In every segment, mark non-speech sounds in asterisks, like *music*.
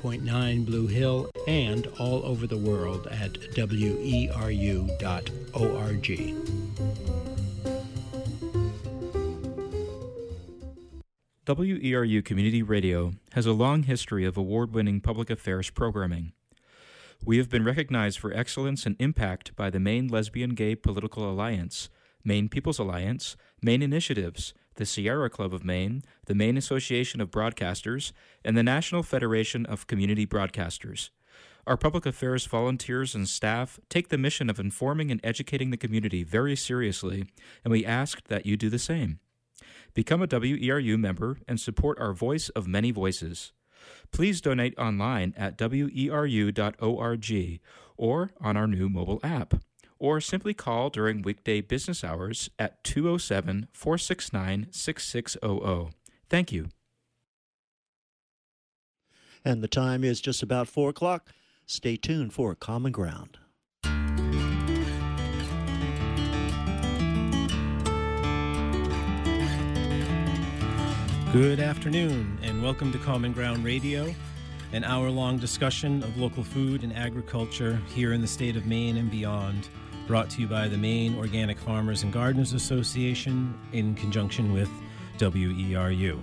101.9 Blue Hill and all over the world at weru.org. WERU Community Radio has a long history of award winning public affairs programming. We have been recognized for excellence and impact by the Maine Lesbian Gay Political Alliance, Maine People's Alliance, Maine Initiatives, the Sierra Club of Maine, the Maine Association of Broadcasters, and the National Federation of Community Broadcasters. Our public affairs volunteers and staff take the mission of informing and educating the community very seriously, and we ask that you do the same. Become a WERU member and support our voice of many voices. Please donate online at weru.org or on our new mobile app or simply call during weekday business hours at 207 469 6600. Thank you. And the time is just about 4 o'clock. Stay tuned for Common Ground. Good afternoon, and welcome to Common Ground Radio, an hour long discussion of local food and agriculture here in the state of Maine and beyond brought to you by the Maine Organic Farmers and Gardeners Association in conjunction with WERU.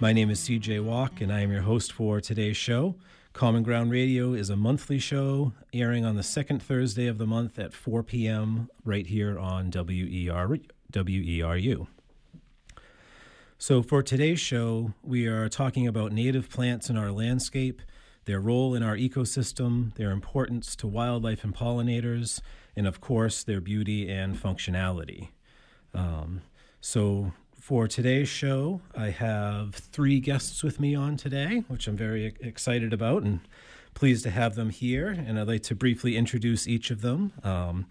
My name is CJ Walke, and I am your host for today's show. Common Ground Radio is a monthly show airing on the second Thursday of the month at 4 p.m. right here on WER, WERU. So, for today's show, we are talking about native plants in our landscape, their role in our ecosystem, their importance to wildlife and pollinators, and of course, their beauty and functionality. Um, so, for today's show, I have three guests with me on today, which I'm very excited about and pleased to have them here. And I'd like to briefly introduce each of them. Um,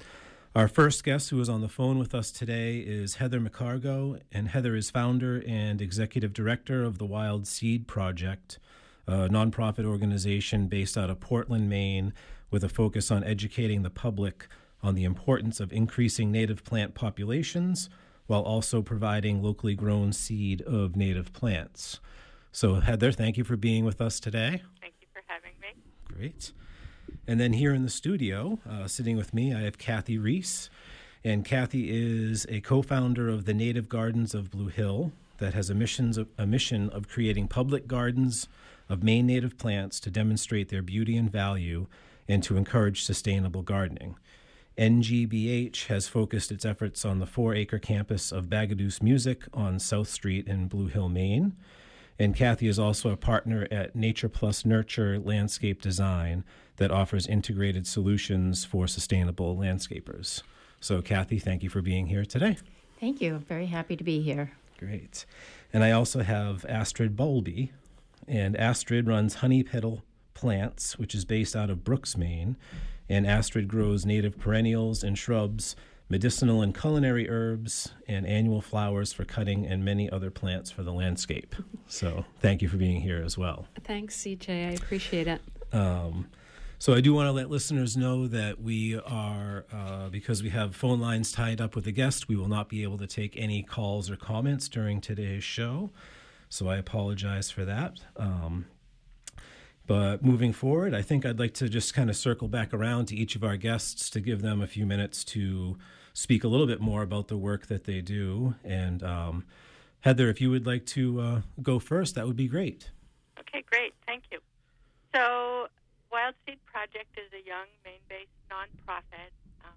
our first guest who is on the phone with us today is Heather McCargo, and Heather is founder and executive director of the Wild Seed Project, a nonprofit organization based out of Portland, Maine, with a focus on educating the public on the importance of increasing native plant populations while also providing locally grown seed of native plants. So, Heather, thank you for being with us today. Thank you for having me. Great. And then here in the studio, uh, sitting with me, I have Cathy Rees. And Cathy is a co founder of the Native Gardens of Blue Hill that has a, missions of, a mission of creating public gardens of Maine native plants to demonstrate their beauty and value and to encourage sustainable gardening. NGBH has focused its efforts on the four acre campus of Bagaduce Music on South Street in Blue Hill, Maine. And Cathy is also a partner at Nature Plus Nurture Landscape Design that offers integrated solutions for sustainable landscapers. So, Cathy, thank you for being here today. Thank you. Very happy to be here. Great. And I also have Astrid Bowlby. And Astrid runs Honey Petal Plants, which is based out of Brooks, Maine and Astrid grows native perennials and shrubs, medicinal and culinary herbs, and annual flowers for cutting and many other plants for the landscape. So thank you for being here as well. Thanks, CJ. I appreciate it. Um, so I do want to let listeners know that we are, uh, because we have phone lines tied up with the guest, we will not be able to take any calls or comments during today's show. So I apologize for that. Um, but moving forward, I think I'd like to just kind of circle back around to each of our guests to give them a few minutes to speak a little bit more about the work that they do. And um, Heather, if you would like to uh, go first, that would be great. Okay, great. Thank you. So, Wild Seed Project is a young Maine based nonprofit um,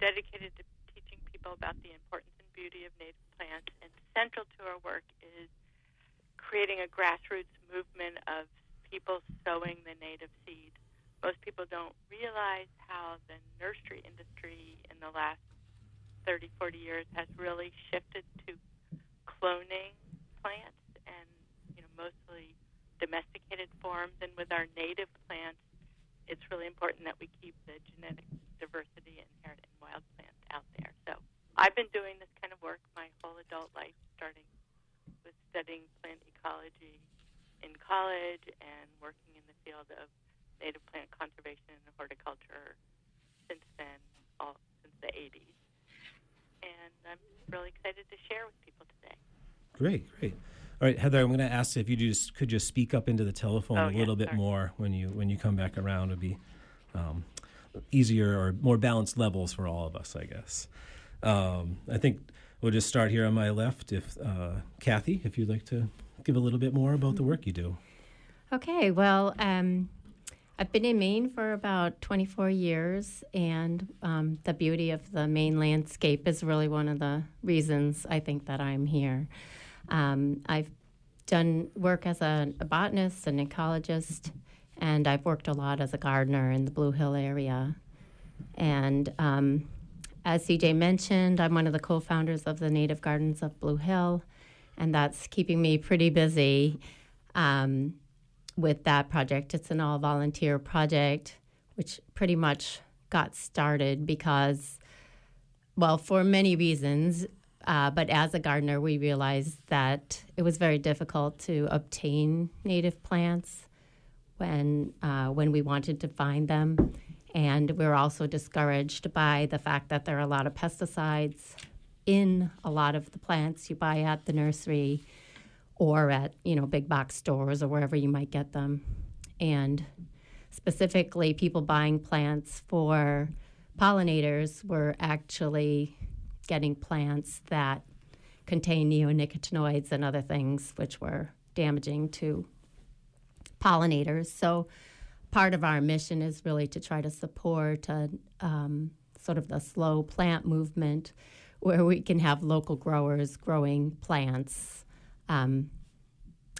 dedicated to teaching people about the importance and beauty of native plants. And central to our work is creating a grassroots movement of people sowing the native seed. Most people don't realize how the nursery industry in the last 30, 40 years has really shifted to cloning plants and you know mostly domesticated forms. And with our native plants, it's really important that we keep the genetic diversity inherent in wild plants out there. So I've been doing this kind of work my whole adult life, starting with studying plant ecology in college and working in the field of native plant conservation and horticulture since then, all since the 80s. And I'm really excited to share with people today. Great, great. All right, Heather, I'm going to ask if you just could just speak up into the telephone Oh, a yeah, little bit sorry. more when you when you come back around. It'd be um, easier or more balanced levels for all of us, I guess. Um, I think we'll just start here on my left. If uh, Cathy, if you'd like to give a little bit more about the work you do. Okay, well, um, I've been in Maine for about 24 years, and um, the beauty of the Maine landscape is really one of the reasons I think that I'm here. Um, I've done work as a, a botanist, an ecologist, and I've worked a lot as a gardener in the Blue Hill area. And um, as CJ mentioned, I'm one of the co founders of the Native Gardens of Blue Hill, and that's keeping me pretty busy. Um, with that project. It's an all volunteer project, which pretty much got started because, well, for many reasons. Uh, but as a gardener, we realized that it was very difficult to obtain native plants when uh, when we wanted to find them, and we were also discouraged by the fact that there are a lot of pesticides in a lot of the plants you buy at the nursery or at you know big box stores or wherever you might get them. And specifically people buying plants for pollinators were actually getting plants that contain neonicotinoids and other things which were damaging to pollinators. So part of our mission is really to try to support a, um, sort of the slow plant movement where we can have local growers growing plants um,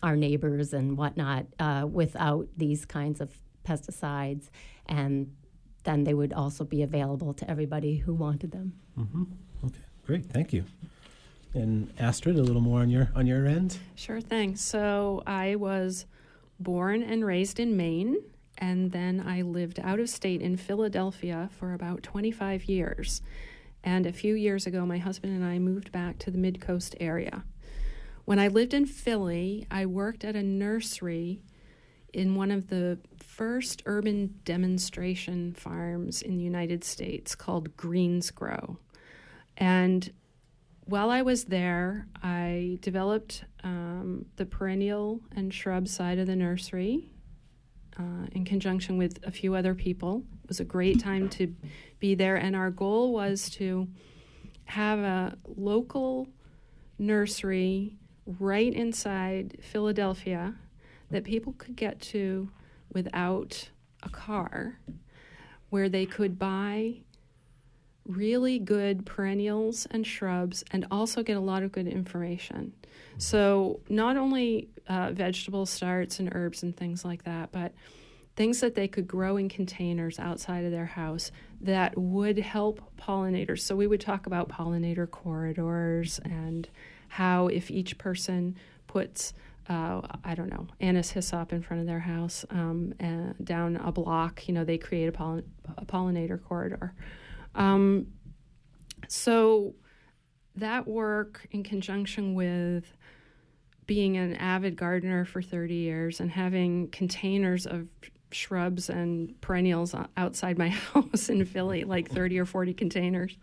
our neighbors and whatnot uh, without these kinds of pesticides, and then they would also be available to everybody who wanted them. Mm-hmm. Okay, great, thank you. And Astrid, a little more on your on your end. Sure thing. So I was born and raised in Maine, and then I lived out of state in Philadelphia for about 25 years. And a few years ago, my husband and I moved back to the mid coast area. When I lived in Philly, I worked at a nursery in one of the first urban demonstration farms in the United States called Greensgrow. And while I was there, I developed um, the perennial and shrub side of the nursery uh, in conjunction with a few other people. It was a great time to be there, and our goal was to have a local nursery right inside Philadelphia that people could get to without a car, where they could buy really good perennials and shrubs and also get a lot of good information. So, not only uh, vegetable starts and herbs and things like that, but things that they could grow in containers outside of their house that would help pollinators. So, we would talk about pollinator corridors and how, if each person puts uh, I don't know, anise hyssop in front of their house um, uh, down a block, you know, they create a, pollin- a pollinator corridor. Um, so that work in conjunction with being an avid gardener for 30 years and having containers of shrubs and perennials outside my *laughs* house in Philly, like 30 or 40 containers.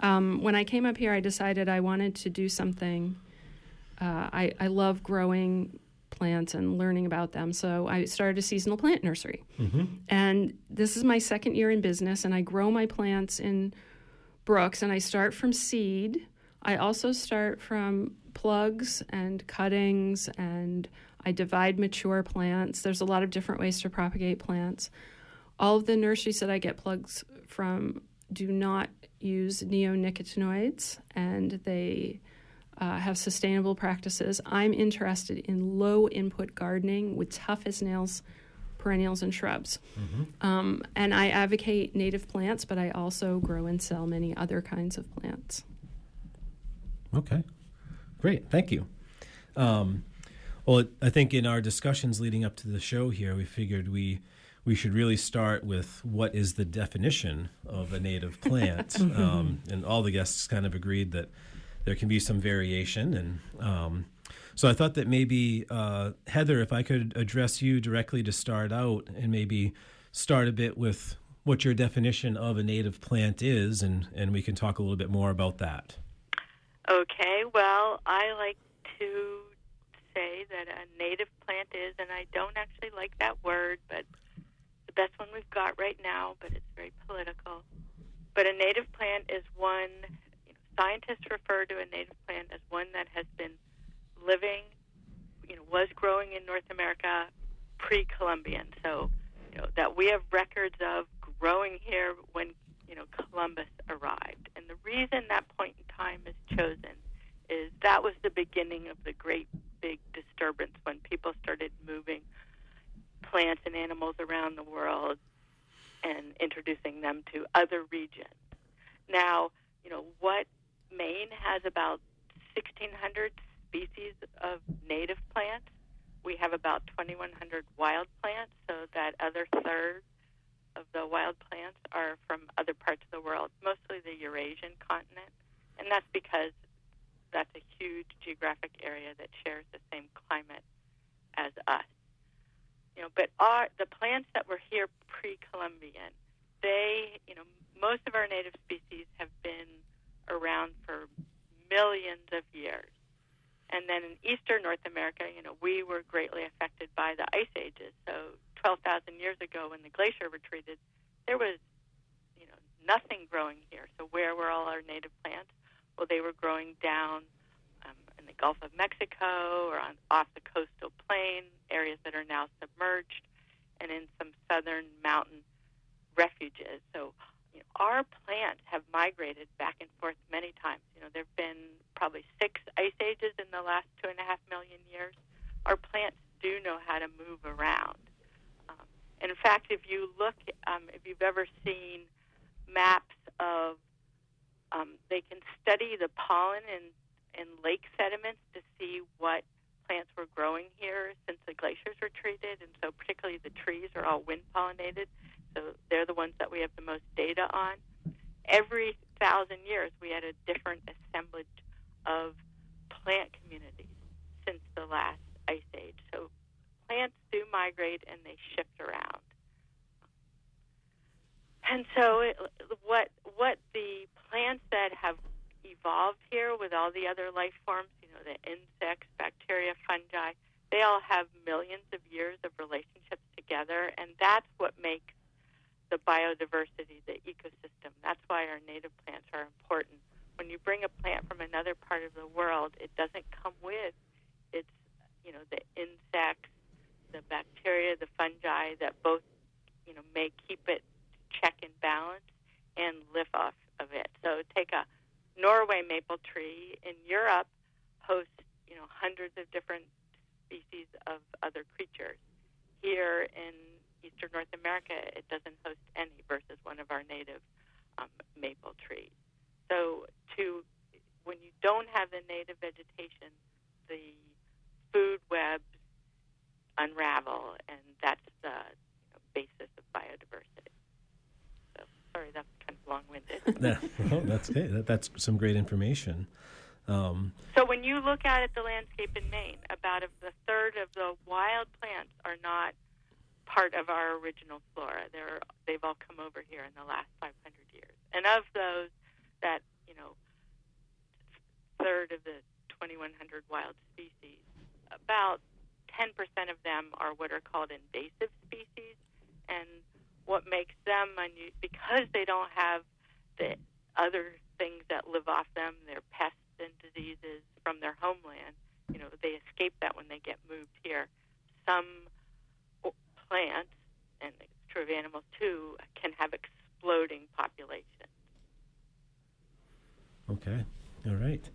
Um, when I came up here, I decided I wanted to do something. Uh, I, I love growing plants and learning about them. So I started a seasonal plant nursery. Mm-hmm. And this is my second year in business, and I grow my plants in Brooks, and I start from seed. I also start from plugs and cuttings, and I divide mature plants. There's a lot of different ways to propagate plants. All of the nurseries that I get plugs from do not use neonicotinoids, and they uh, have sustainable practices. I'm interested in low input gardening with tough as nails perennials and shrubs. Um, and I advocate native plants, but I also grow and sell many other kinds of plants. Okay, great, thank you. Um, well, I think in our discussions leading up to the show here, we figured we we should really start with what is the definition of a native plant, *laughs* um, and all the guests kind of agreed that there can be some variation, and um, so I thought that maybe uh, Heather, if I could address you directly to start out, and maybe start a bit with what your definition of a native plant is, and and we can talk a little bit more about that. Okay, well, I like to say that a native plant is, and I don't actually like that word, but the best one we've got right now, but it's very political. But a native plant is one, scientists refer to a native plant as one that has been living, you know, was growing in North America pre Columbian. So, you know, that we have records of growing here when, you know, Columbus arrived. And the reason that point in time is chosen is that was the beginning of the great big disturbance when people started moving plants and animals around the world and introducing them to other regions. Now, you know, what Maine has about 1,600 species of native plants. We have about 2,100 wild plants, so that other third of the wild plants are from other parts of the world, mostly the Eurasian continent. And that's because that's a huge geographic area that shares the same climate as us. You know, but our the plants that were here pre-Columbian, they, you know, most of our native species have been around for millions of years. And then in eastern North America, you know, we were greatly affected by the ice ages. So 12,000 years ago when the glacier retreated, there was, you know, nothing growing here. So where were all our native plants? Well, they were growing down um, in the Gulf of Mexico or on off the coastal plain, areas that are now submerged, and in some southern mountain refuges. So you know, our plants have migrated back and forth many times. You know, there have been probably six ice ages in the last two and a half million years. Our plants do know how to move around. Um, and in fact, if you look, um, if you've ever seen maps of, um, they can study the pollen in, in lake sediments to see what plants were growing here since the glaciers retreated. And so, particularly the trees are all wind pollinated. So they're the ones that we have the most data on. Every thousand years, we had a different assemblage of plant communities since the last ice age. So plants do migrate and they shift around. And so, it, what what the plants that have evolved here with all the other life forms, you know, the insects, bacteria, fungi, they all have millions of years of relationships together, and that's what makes the biodiversity, the ecosystem. That's why our native plants are important. When you bring a plant from another part of the world, it doesn't come with its, you know, the insects, the bacteria, the fungi that both, you know, may keep it check and balance and live off of it. So take a Norway maple tree in Europe hosts, you know, hundreds of different species of other creatures. Here in North America, it doesn't host any versus one of our native um, maple trees. So, to when you don't have the native vegetation, the food webs unravel, and that's the you know, basis of biodiversity. So, sorry, that's kind of long-winded. *laughs* well, that's. That, that's some great information. Um, so when you look out at the landscape in Maine, about a, a third of the wild plants are not part of our original flora. They're, they've all come over here in the last 500 years. And of those, that, you know, third of the 2,100 wild species, about 10% of them are what are called invasive species. And what makes them unusual, because they don't have the other things that live off them, their pests and diseases from their homeland, you know, they escape that when they get moved here. Some plants, and it's true of animals too, can have exploding populations. Okay, all right.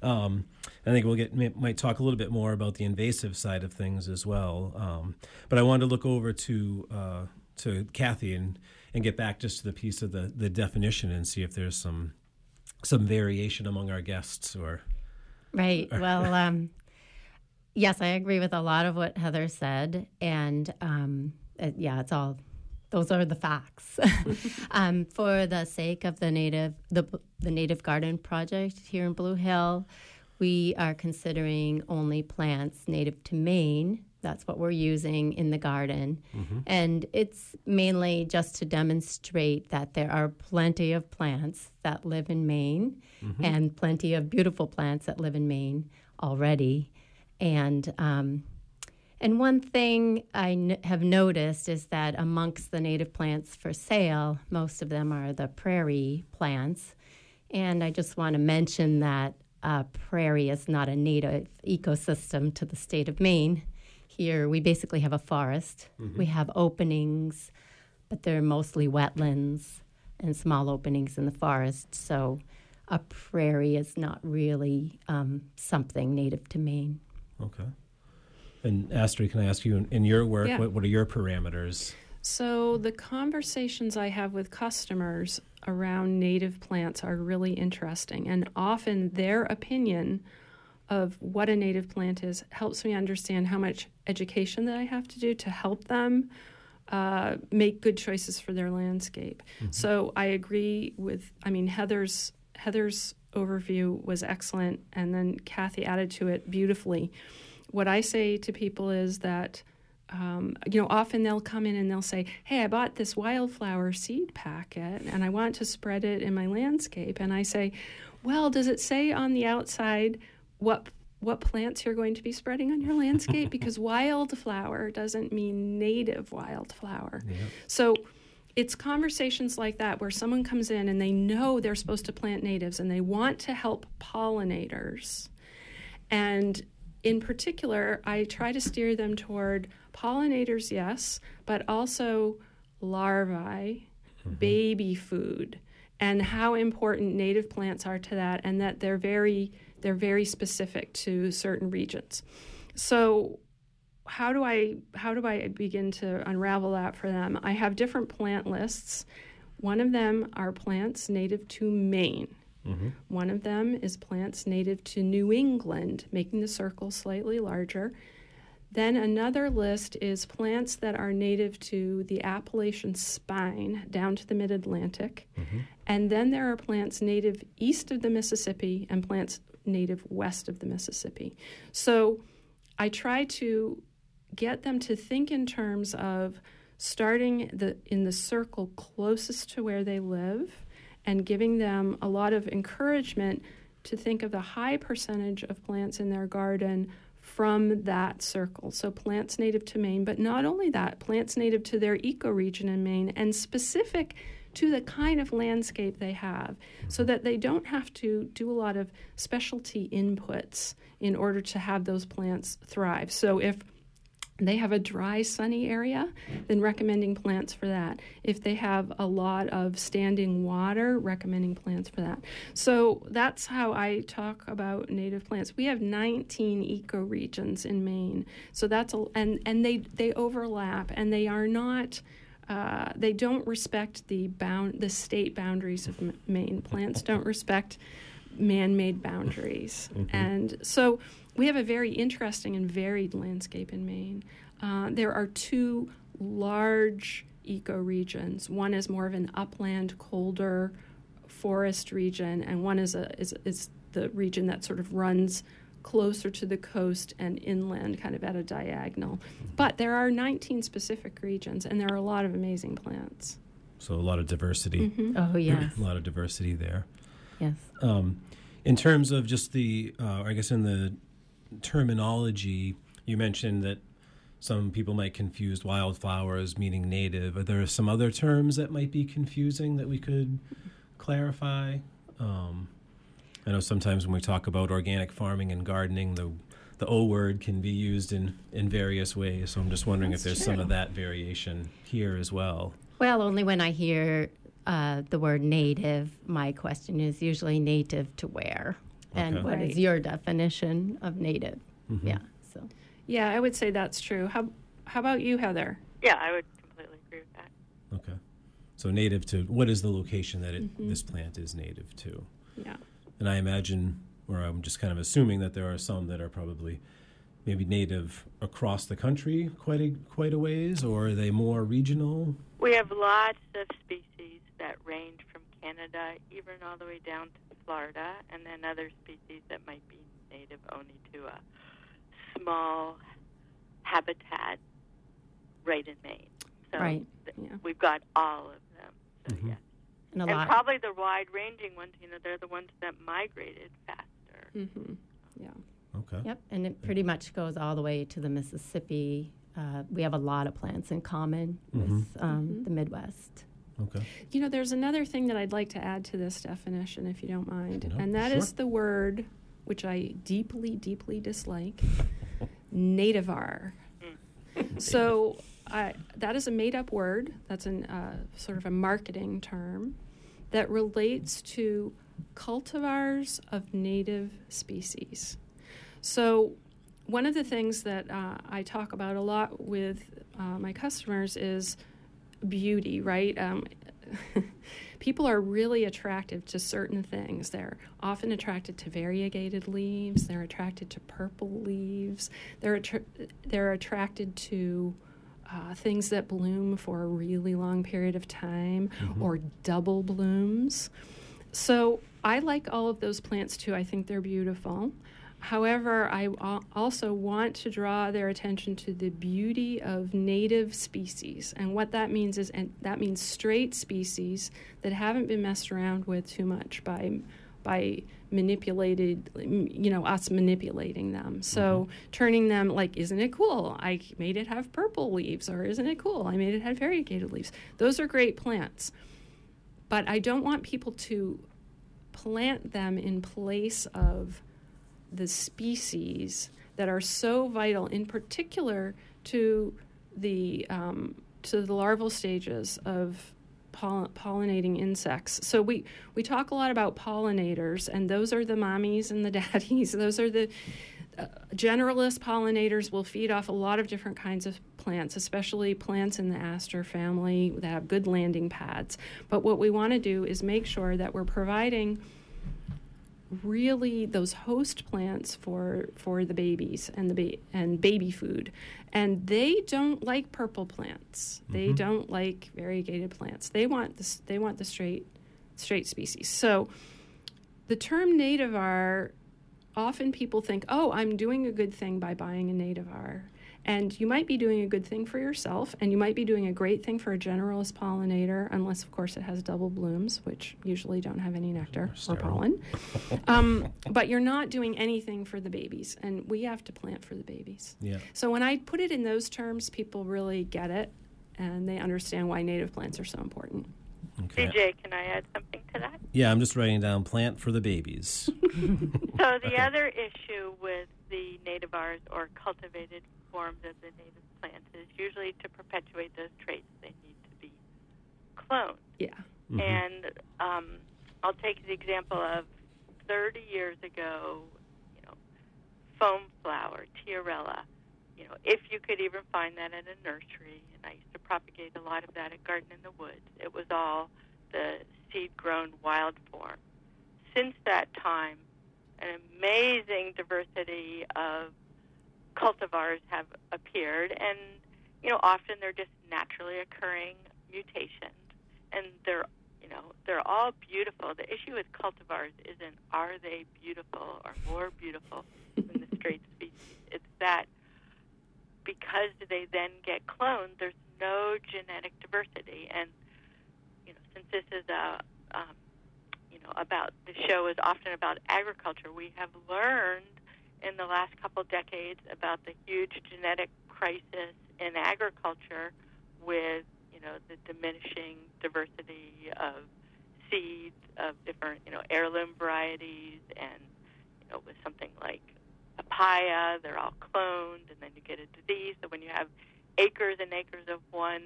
Um, I think we'll get might talk a little bit more about the invasive side of things as well. Um, but I wanted to look over to uh, to Cathy and and get back just to the piece of the the definition and see if there's some some variation among our guests or. Right. *laughs* Well, um, yes, I agree with a lot of what Heather said, and um, it, yeah, it's all those are the facts. *laughs* um, for the sake of the native the the native garden project here in Blue Hill, we are considering only plants native to Maine. That's what we're using in the garden. Mm-hmm. And it's mainly just to demonstrate that there are plenty of plants that live in Maine mm-hmm. and plenty of beautiful plants that live in Maine already And um, and one thing I n- have noticed is that amongst the native plants for sale, most of them are the prairie plants. And I just want to mention that uh, prairie is not a native ecosystem to the state of Maine. Here, we basically have a forest. We have openings, but they're mostly wetlands and small openings in the forest. So, a prairie is not really um, something native to Maine. Okay. And Astrid, can I ask you in, in your work, Yeah. what, what are your parameters? So, the conversations I have with customers around native plants are really interesting, and often their opinion of what a native plant is helps me understand how much education that I have to do to help them uh, make good choices for their landscape. So, I agree with, I mean, Heather's Heather's overview was excellent, and then Cathy added to it beautifully. What I say to people is that um, you know, often they'll come in and they'll say, Hey, I bought this wildflower seed packet and I want to spread it in my landscape. And I say, Well, does it say on the outside what what plants you're going to be spreading on your landscape? *laughs* because wildflower doesn't mean native wildflower. So it's conversations like that where someone comes in and they know they're supposed to plant natives and they want to help pollinators. And in particular, I try to steer them toward pollinators, yes, but also larvae, mm-hmm. baby food, and how important native plants are to that, and that they're very they're very specific to certain regions. So how do I how do I begin to unravel that for them? I have different plant lists. One of them are plants native to Maine. Mm-hmm. One of them is plants native to New England, making the circle slightly larger. Then another list is plants that are native to the Appalachian spine down to the mid Atlantic. Mm-hmm. And then there are plants native east of the Mississippi and plants native west of the Mississippi. So I try to get them to think in terms of starting the in the circle closest to where they live and giving them a lot of encouragement to think of the high percentage of plants in their garden from that circle. So plants native to Maine, but not only that, plants native to their ecoregion in Maine and specific to the kind of landscape they have so that they don't have to do a lot of specialty inputs in order to have those plants thrive. So if they have a dry, sunny area, then recommending plants for that. If they have a lot of standing water, recommending plants for that. So that's how I talk about native plants. We have 19 ecoregions in Maine, so that's a, and and they they overlap, and they are not. Uh, they don't respect the bound the state boundaries of Maine. Plants don't respect man-made boundaries, and so we have a very interesting and varied landscape in Maine. Uh, there are two large ecoregions. One is more of an upland, colder forest region, and one is a is, is the region that sort of runs closer to the coast and inland, kind of at a diagonal. But there are 19 specific regions, and there are a lot of amazing plants. So a lot of diversity, Oh, *clears throat* yes. a lot of diversity there. yes. Um, in terms of just the, uh, I guess in the terminology, you mentioned that some people might confuse wildflowers meaning native. Are there some other terms that might be confusing that we could clarify? Um, I know sometimes when we talk about organic farming and gardening, the the O word can be used in, in various ways. So I'm just wondering if there's some of that variation here as well. Well, only when I hear uh, the word native, my question is usually native to where? And Okay. what is Right. your definition of native? Mm-hmm. Yeah, so. Yeah, I would say that's true. How how about you, Heather? Yeah, I would completely agree with that. Okay. So native to what is the location that it, this plant is native to? Yeah. And I imagine, or I'm just kind of assuming that there are some that are probably maybe native across the country quite a quite a ways, or are they more regional? We have lots of species that range from Canada even all the way down to Florida, and then other species that might be native only to a small habitat right in Maine. So Right. th- Yeah. we've got all of them. So Mhm. yes. And a And lot. probably the wide ranging ones, you know, they're the ones that migrated faster. Mm-hmm. Yeah. Okay. Okay. Yep, and it pretty much goes all the way to the Mississippi. Uh, we have a lot of plants in common with um, the Midwest. Okay. You know, there's another thing that I'd like to add to this definition, if you don't mind, No, and that is sure. the word which I deeply, deeply dislike *laughs* nativar. so I, that is a made up word. That's an uh, sort of a marketing term that relates to cultivars of native species. So one of the things that uh, I talk about a lot with uh, my customers is beauty, right? Um, *laughs* people are really attracted to certain things. They're often attracted to variegated leaves. They're attracted to purple leaves. They're attra- they're attracted to uh, things that bloom for a really long period of time or double blooms. So I like all of those plants too. I think they're beautiful. However, I also want to draw their attention to the beauty of native species. And what that means is, and that means straight species that haven't been messed around with too much by by manipulated you know us manipulating them. So mm-hmm. turning them like isn't it cool? I made it have purple leaves or isn't it cool? I made it have variegated leaves. Those are great plants. But i don't want people to plant them in place of the species that are so vital, in particular to the um, to the larval stages of poll- pollinating insects. So we we talk a lot about pollinators, and those are the mommies and the *laughs* daddies. Those are the uh, generalist pollinators will feed off a lot of different kinds of plants, especially plants in the aster family that have good landing pads. But what we want to do is make sure that we're providing really those host plants for for the babies and the ba- and baby food. And they don't like purple plants. They mm-hmm. don't like variegated plants. They want this they want the straight straight species. So the term nativar often people think oh i'm doing a good thing by buying a nativar and you might be doing a good thing for yourself and you might be doing a great thing for a generalist pollinator unless of course it has double blooms which usually don't have any nectar or pollen um, *laughs* but you're not doing anything for the babies and we have to plant for the babies Yeah. so when i put it in those terms people really get it and they understand why native plants are so important Okay. CJ, can I add something to that? Yeah, I'm just writing down plant for the babies. *laughs* So the other issue with the nativars or cultivated forms of the native plants is usually to perpetuate those traits they need to be cloned. yeah And um, I'll take the example of 30 years ago, you know, foam flower, tiarella. You know, if you could even find that in a nursery, and I used to propagate a lot of that at Garden in the Woods. It was all the seed-grown wild form. Since that time, an amazing diversity of cultivars have appeared, and you know, often they're just naturally occurring mutations, and they're you know they're all beautiful. The issue with cultivars isn't are they beautiful or more beautiful than the straight *laughs* species. It's that because they then get cloned, there's no genetic diversity, and you know since this is a um, you know about the show is often about agriculture, we have learned in the last couple decades about the huge genetic crisis in agriculture with you know the diminishing diversity of seeds of different you know heirloom varieties and you know with something like papaya they're all cloned and then you get a disease. So when you have acres and acres of one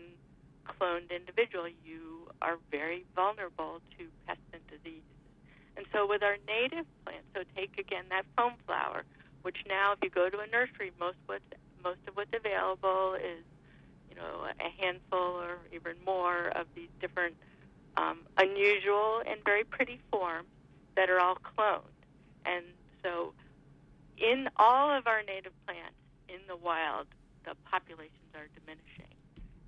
cloned individual you are very vulnerable to pests and diseases. And so with our native plants so take again that foam flower which now if you go to a nursery most what's most of what's available is you know a handful or even more of these different um, unusual and very pretty forms that are all cloned. And so in all of our native plants in the wild the populations are diminishing.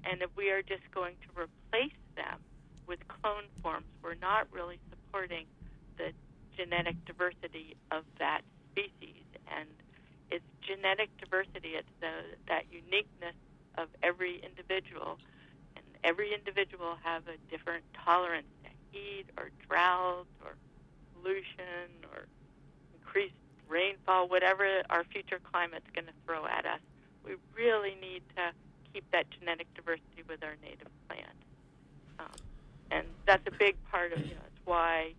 And if we are just going to replace them with clone forms we're not really supporting the genetic diversity of that species and it's genetic diversity it's the that uniqueness of every individual and every individual have a different tolerance to heat or drought or pollution or increased rainfall, whatever our future climate's going to throw at us. We really need to keep that genetic diversity with our native plants. Um, and that's a big part of, you know, it's why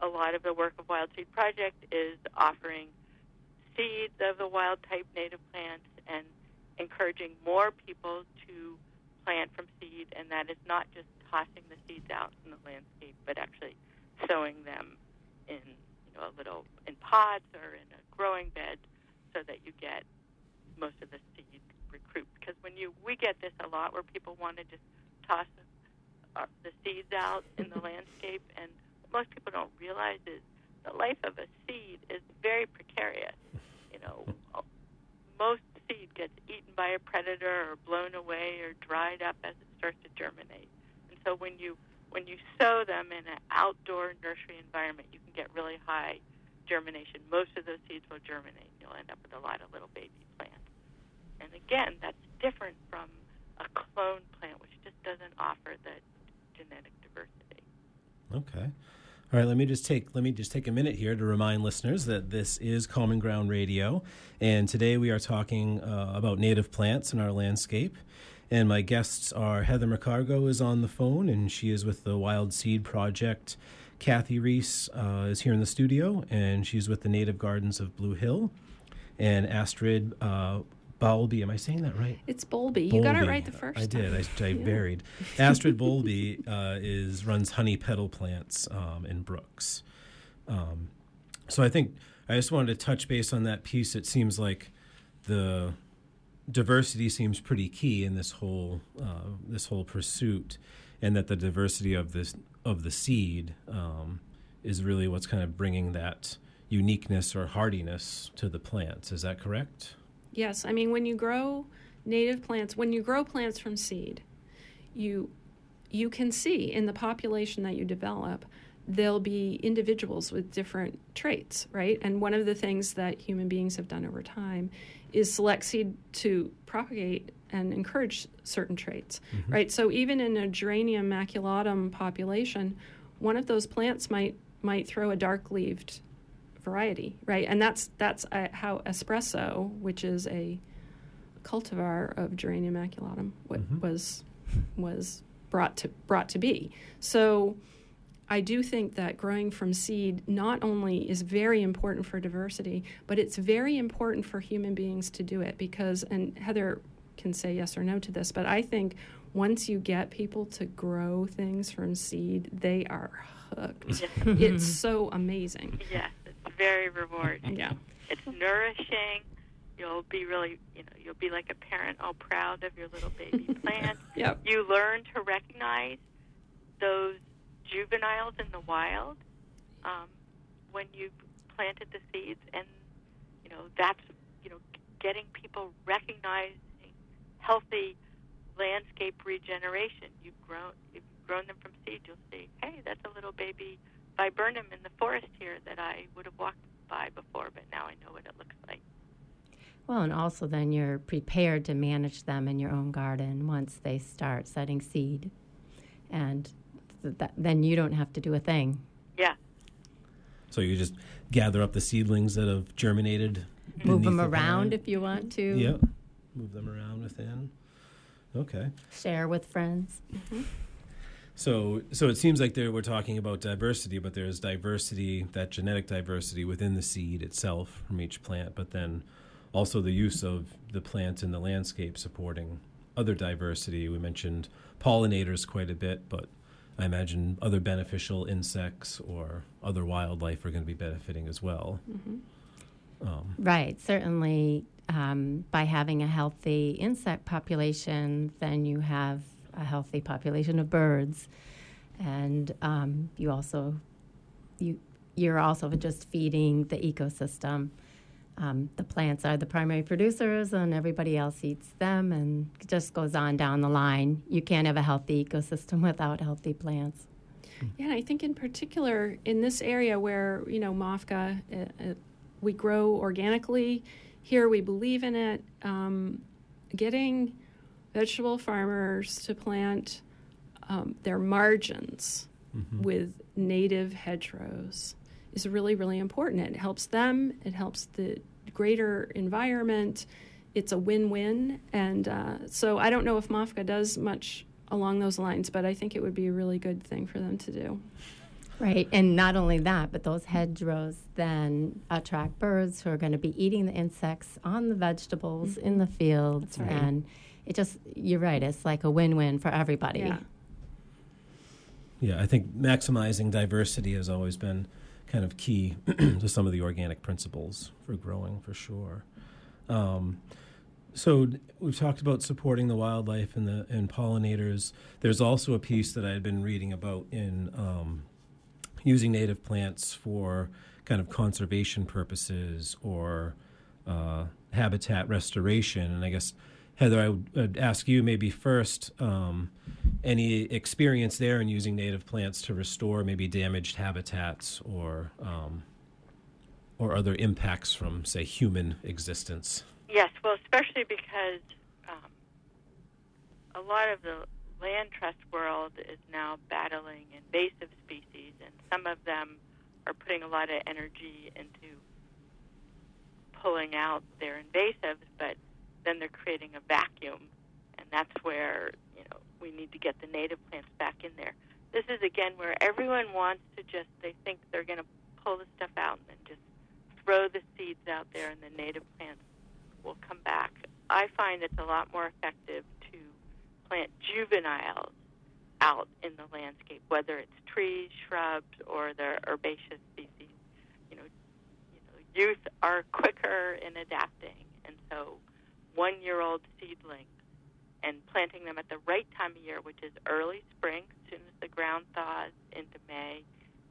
a lot of the work of Wild Seed Project is offering seeds of the wild type native plants and encouraging more people to plant from seed, and that is not just tossing the seeds out in the landscape, but actually sowing them in you know a little in pots or in a growing bed, so that you get most of the seed recruit. Because when you we get this a lot where people want to just toss uh, the seeds out in the *laughs* landscape, and what most people don't realize is the life of a seed is very precarious. You know, *laughs* most seed gets eaten by a predator or blown away or dried up as it starts to germinate. And so when you when you sow them in an outdoor nursery environment, you can get really high germination. Most of those seeds will germinate. And you'll end up with a lot of little baby plants. And again, that's different from a clone plant, which just doesn't offer the genetic diversity. Okay. All right, let me just take let me just take a minute here to remind listeners that this is Common Ground Radio, and today we are talking uh, about native plants in our landscape. And my guests are Heather McCargo is on the phone, and she is with the Wild Seed Project. Cathy Rees uh, is here in the studio, and she's with the Native Gardens of Blue Hill. And Astrid uh, Bowlby, am I saying that right? It's Bowlby. You got it right the first I time. did. I, I varied. Astrid Bowlby uh, is runs honey petal plants um, in Brooks. Um, so I think I just wanted to touch base on that piece. It seems like the diversity seems pretty key in this whole uh, this whole pursuit, and that the diversity of this of the seed um, is really what's kind of bringing that uniqueness or hardiness to the plants. Is that correct? Yes, I mean when you grow native plants, when you grow plants from seed, you you can see in the population that you develop there'll be individuals with different traits, right? And one of the things that human beings have done over time is select seed to propagate and encourage certain traits, mm-hmm. right? So even in a geranium maculatum population, one of those plants might might throw a dark-leaved variety, right? And that's that's uh, how espresso, which is a cultivar of geranium maculatum, what mm-hmm. was was brought to brought to be. So I do think that growing from seed not only is very important for diversity, but it's very important for human beings to do it because, and Heather can say yes or no to this, but I think once you get people to grow things from seed, they are hooked. it's *laughs* so amazing. Yes, it's very rewarding. yeah. It's nourishing. You'll be really, you know, you'll be like a parent all proud of your little baby *laughs* plant. yep. You learn to recognize those juveniles in the wild um, when you planted the seeds, and you know that's you know getting people recognizing healthy landscape regeneration. You've grown you've grown them from seed. You'll see, hey, that's a little baby viburnum in the forest here that I would have walked by before, but now I know what it looks like. Well, and also then you're prepared to manage them in your own garden once they start setting seed. And that, then you don't have to do a thing. Yeah. So you just gather up the seedlings that have germinated. Move them around if you want to. Yep. Move them around within. Okay. Share with friends. Mm-hmm. So, so it seems like there we're talking about diversity, but there's diversity, that genetic diversity within the seed itself from each plant, but then also the use of the plant in the landscape supporting other diversity. We mentioned pollinators quite a bit, but I imagine other beneficial insects or other wildlife are going to be benefiting as well. Mm-hmm. Um, right. Certainly, um, by having a healthy insect population, then you have a healthy population of birds, and um, you also you you're also just feeding the ecosystem um, the plants are the primary producers and everybody else eats them and it just goes on down the line. You can't have a healthy ecosystem *laughs* without healthy plants. Yeah, I think in particular in this area where, you know, MOFGA, uh, uh, we grow organically. Here we believe in it. Um, getting vegetable farmers to plant um, their margins mm-hmm. with native hedgerows is really, really important. It helps them, it helps the greater environment. It's a win win. And uh, so I don't know if MOFGA does much along those lines, but I think it would be a really good thing for them to do. Right, and not only that, but those hedgerows then attract birds who are going to be eating the insects on the vegetables mm-hmm. in the fields, right. and it just you're right. It's like a win-win for everybody. Yeah. Yeah, I think maximizing diversity has always been kind of key *clears throat* to some of the organic principles for growing, for sure. Um, so we've talked about supporting the wildlife and the and pollinators. There's also a piece that I had been reading about in um, using native plants for kind of conservation purposes or uh, habitat restoration. And I guess, Heather, I would, ask you maybe first um, any experience there in using native plants to restore maybe damaged habitats or um, or other impacts from, say, human existence. Yes, well, especially because um, a lot of the land trust world is now battling invasive species, and some of them are putting a lot of energy into pulling out their invasives, but then they're creating a vacuum, and that's where you know we need to get the native plants back in there. This is again where everyone wants to just they think they're going to pull the stuff out and then just throw the seeds out there, and the native plants will come back. I find it's a lot more effective to plant juveniles out in the landscape, whether it's trees, shrubs, or the herbaceous species. You know, you know, youth are quicker in adapting, and so one-year-old seedlings and planting them at the right time of year, which is early spring, as soon as the ground thaws into May,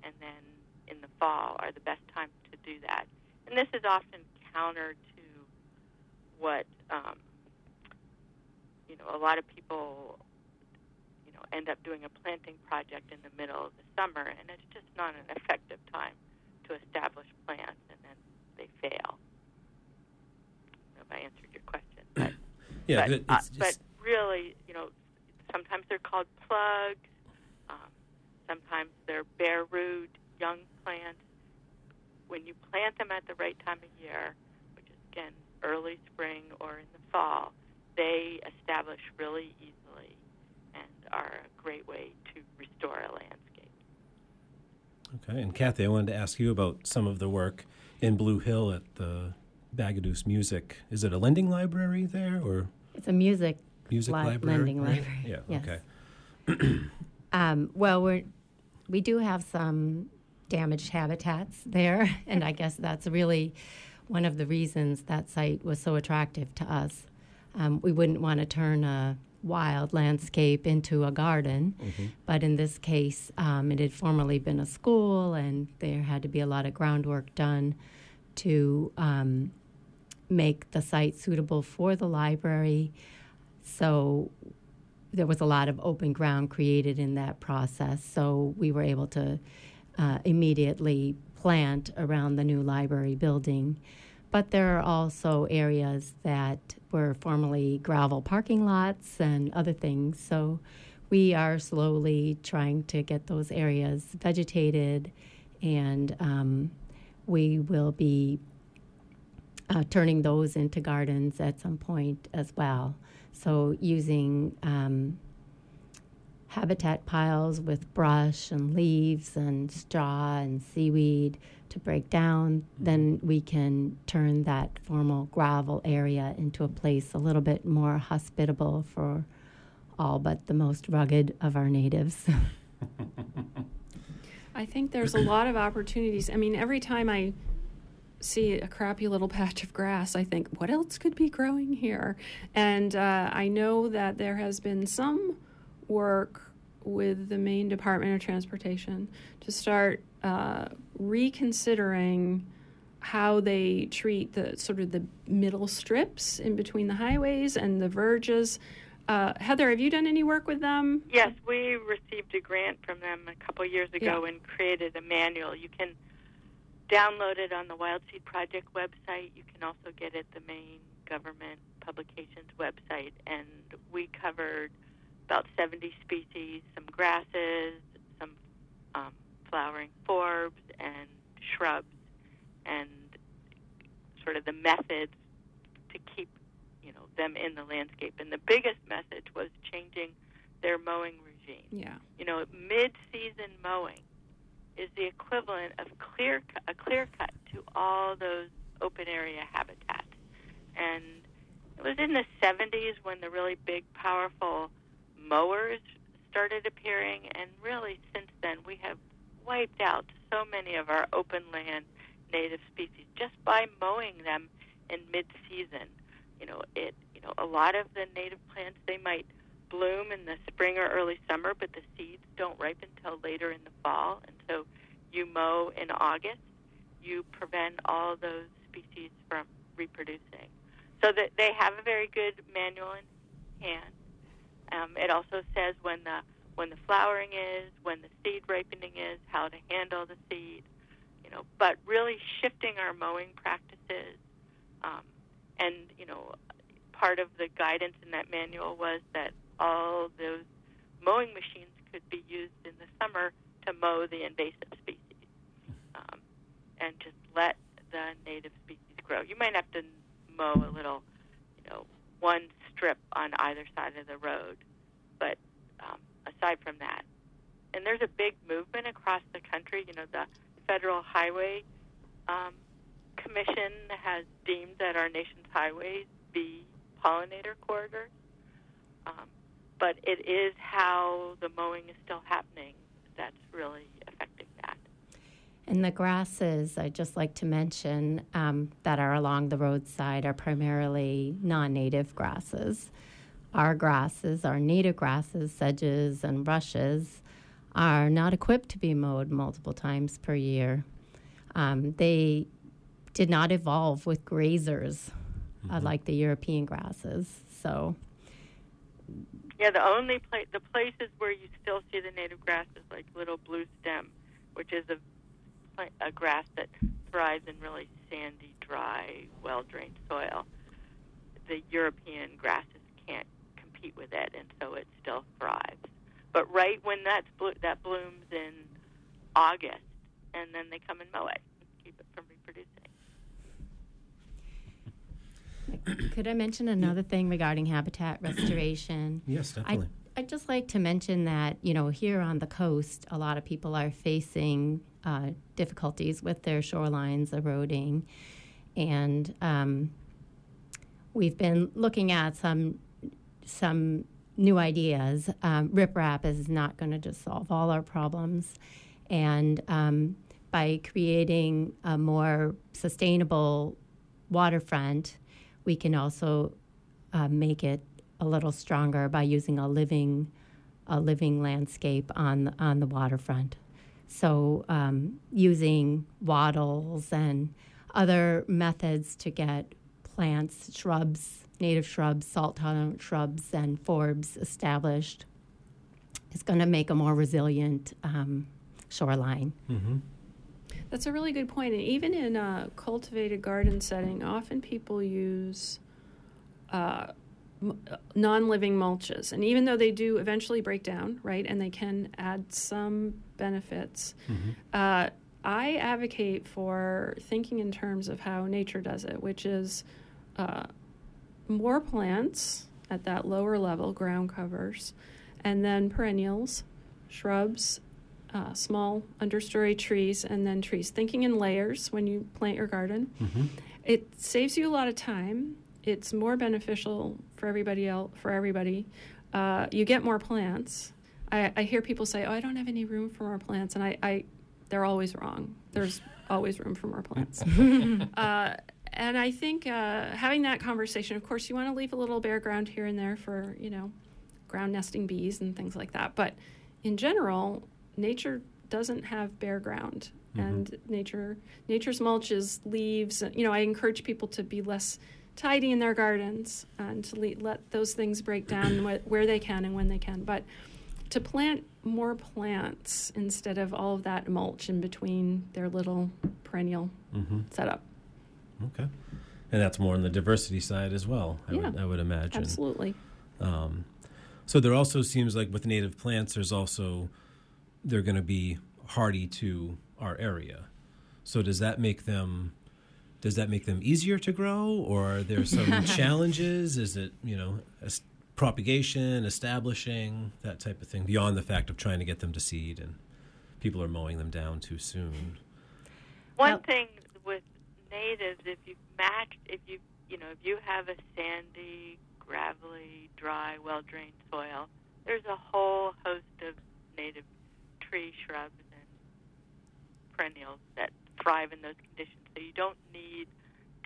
and then in the fall are the best times to do that. And this is often counter to what um, you know, a lot of people, you know, end up doing a planting project in the middle of the summer, and it's just not an effective time to establish plants, and then they fail. I if I answered your question, yeah, but, it's, uh, but really, you know, sometimes they're called plugs. Um, sometimes they're bare root young plants. When you plant them at the right time of year, which is again early spring or in the fall, they establish really easily and are a great way to restore a landscape. Okay, and Cathy, I wanted to ask you about some of the work in Blue Hill at the Bagaduce Music. Is it a lending library there, or it's a music music li- library? lending right? library? Yeah. Yes. Okay. *clears throat* um, well, we're we do have some damaged habitats there, *laughs* and I guess that's really one of the reasons that site was so attractive to us. Um, we wouldn't want to turn a wild landscape into a garden, mm-hmm. but in this case, um, it had formerly been a school, and there had to be a lot of groundwork done to um, make the site suitable for the library. So there was a lot of open ground created in that process. So we were able to uh, immediately plant around the new library building. But there are also areas that were formerly gravel parking lots and other things. So we are slowly trying to get those areas vegetated, and um, we will be uh, turning those into gardens at some point as well. So using um, habitat piles with brush and leaves and straw and seaweed to break down, then we can turn that formal gravel area into a place a little bit more hospitable for all but the most rugged of our natives. *laughs* *laughs* I think there's a lot of opportunities. I mean, every time I see a crappy little *laughs* patch of grass, I think, what else could be growing here? And uh, I know that there has been some work with the Maine Department of Transportation to start uh, reconsidering how they treat the sort of the middle strips in between the highways and the verges. Uh, Heather, have you done any work with them? Yes, we received a grant from them a couple years ago yeah. and created a manual. You can download it on the Wild Seed Project website. You can also get it at the Maine Government Publications website. And we covered about 70 species, some grasses, some um, flowering forbs, and shrubs and sort of the methods to keep you know them in the landscape. And the biggest message was changing their mowing regime. Yeah. You know, mid-season mowing is the equivalent of clear a clear cut to all those open area habitats. And it was in the 70s when the really big, powerful mowers started appearing, and really since then we have wiped out so many of our open land native species just by mowing them in mid-season. You know, it. You know, a lot of the native plants they might bloom in the spring or early summer, but the seeds don't ripen until later in the fall, and so you mow in August, you prevent all those species from reproducing. So that they have a very good manual in hand. Um, it also says when the when the flowering is, when the seed ripening is, how to handle the seed, you know. But really shifting our mowing practices, um, and you know, part of the guidance in that manual was that all those mowing machines could be used in the summer to mow the invasive species, um, and just let the native species grow. You might have to mow a little, you know, one strip on either side of the road, but um, aside from that, and there's a big movement across the country. You know, the Federal Highway um, Commission has deemed that our nation's highways be pollinator corridors. Um, but it is how the mowing is still happening that's really affecting that. And the grasses, I'd just like to mention um, that are along the roadside are primarily non native grasses. Our grasses, our native grasses, sedges and rushes, are not equipped to be mowed multiple times per year. Um, they did not evolve with grazers uh, like the European grasses. So, Yeah, the only place, the places where you still see the native grass is like little blue stem, which is a a grass that thrives in really sandy, dry, well drained soil. The European grasses can't compete with it, and so it still thrives. But right when that's blo- that blooms in August, and then they come and mow it, keep it from reproducing. Could I mention another thing regarding habitat *clears throat* restoration? Yes, I, definitely. I'd just like to mention that, you know, here on the coast, a lot of people are facing uh, difficulties with their shorelines eroding. And um, we've been looking at some, some new ideas. Um, riprap is not going to just solve all our problems. And um, by creating a more sustainable waterfront, we can also uh, make it a little stronger by using a living a living landscape on the, on the waterfront. So um, using wattles and other methods to get plants, shrubs, native shrubs, salt tolerant shrubs, and forbs established is going to make a more resilient um, shoreline. Mm-hmm. That's a really good point. And even in a cultivated garden setting, often people use uh, non-living mulches, and even though they do eventually break down, right, and they can add some benefits, uh, I advocate for thinking in terms of how nature does it, which is uh, more plants at that lower level, ground covers, and then perennials, shrubs, uh, small understory trees, and then trees. Thinking in layers when you plant your garden. It saves you a lot of time. It's more beneficial for everybody else. For everybody, uh, you get more plants. I, I hear people say, "Oh, I don't have any room for more plants," and I, I they're always wrong. There's always room for more plants. *laughs* uh, and I think uh, having that conversation, of course, you want to leave a little bare ground here and there for you know ground nesting bees and things like that. But in general, nature doesn't have bare ground, and nature nature's mulch is leaves. You know, I encourage people to be less tidy in their gardens and to le- let those things break down *clears throat* wh- where they can and when they can. But to plant more plants instead of all of that mulch in between their little perennial Mm-hmm. setup. Okay. And that's more on the diversity side as well, I, Yeah, would, I would imagine. Absolutely. Um, so there also seems like with native plants, there's also they're going to be hardy to our area. So does that make them does that make them easier to grow or are there some *laughs* challenges? Is it, you know, propagation, establishing, that type of thing, beyond the fact of trying to get them to seed and people are mowing them down too soon? One thing with natives, if you match, if you, you know, if you have a sandy, gravelly, dry, well drained soil, there's a whole host of native tree shrubs and perennials that thrive in those conditions. So you don't need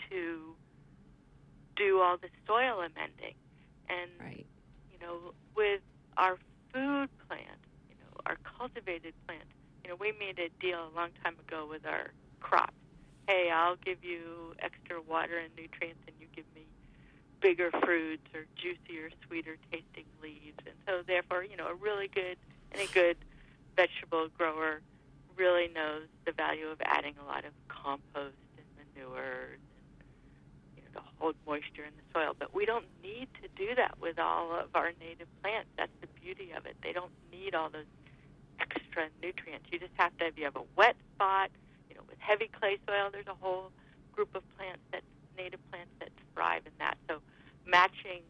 to do all the soil amending. And right. you know, with our food plants, you know, our cultivated plants, you know, we made a deal a long time ago with our crops. Hey, I'll give you extra water and nutrients, and you give me bigger fruits or juicier, sweeter tasting leaves. And so, therefore, you know, a really good, any good vegetable grower really knows the value of adding a lot of compost and manure and, you know, to hold moisture in the soil. But we don't need to do that with all of our native plants. That's the beauty of it. They don't need all those extra nutrients. You just have to, if you have a wet spot, you know, with heavy clay soil, there's a whole group of plants that native plants that thrive in that. So matching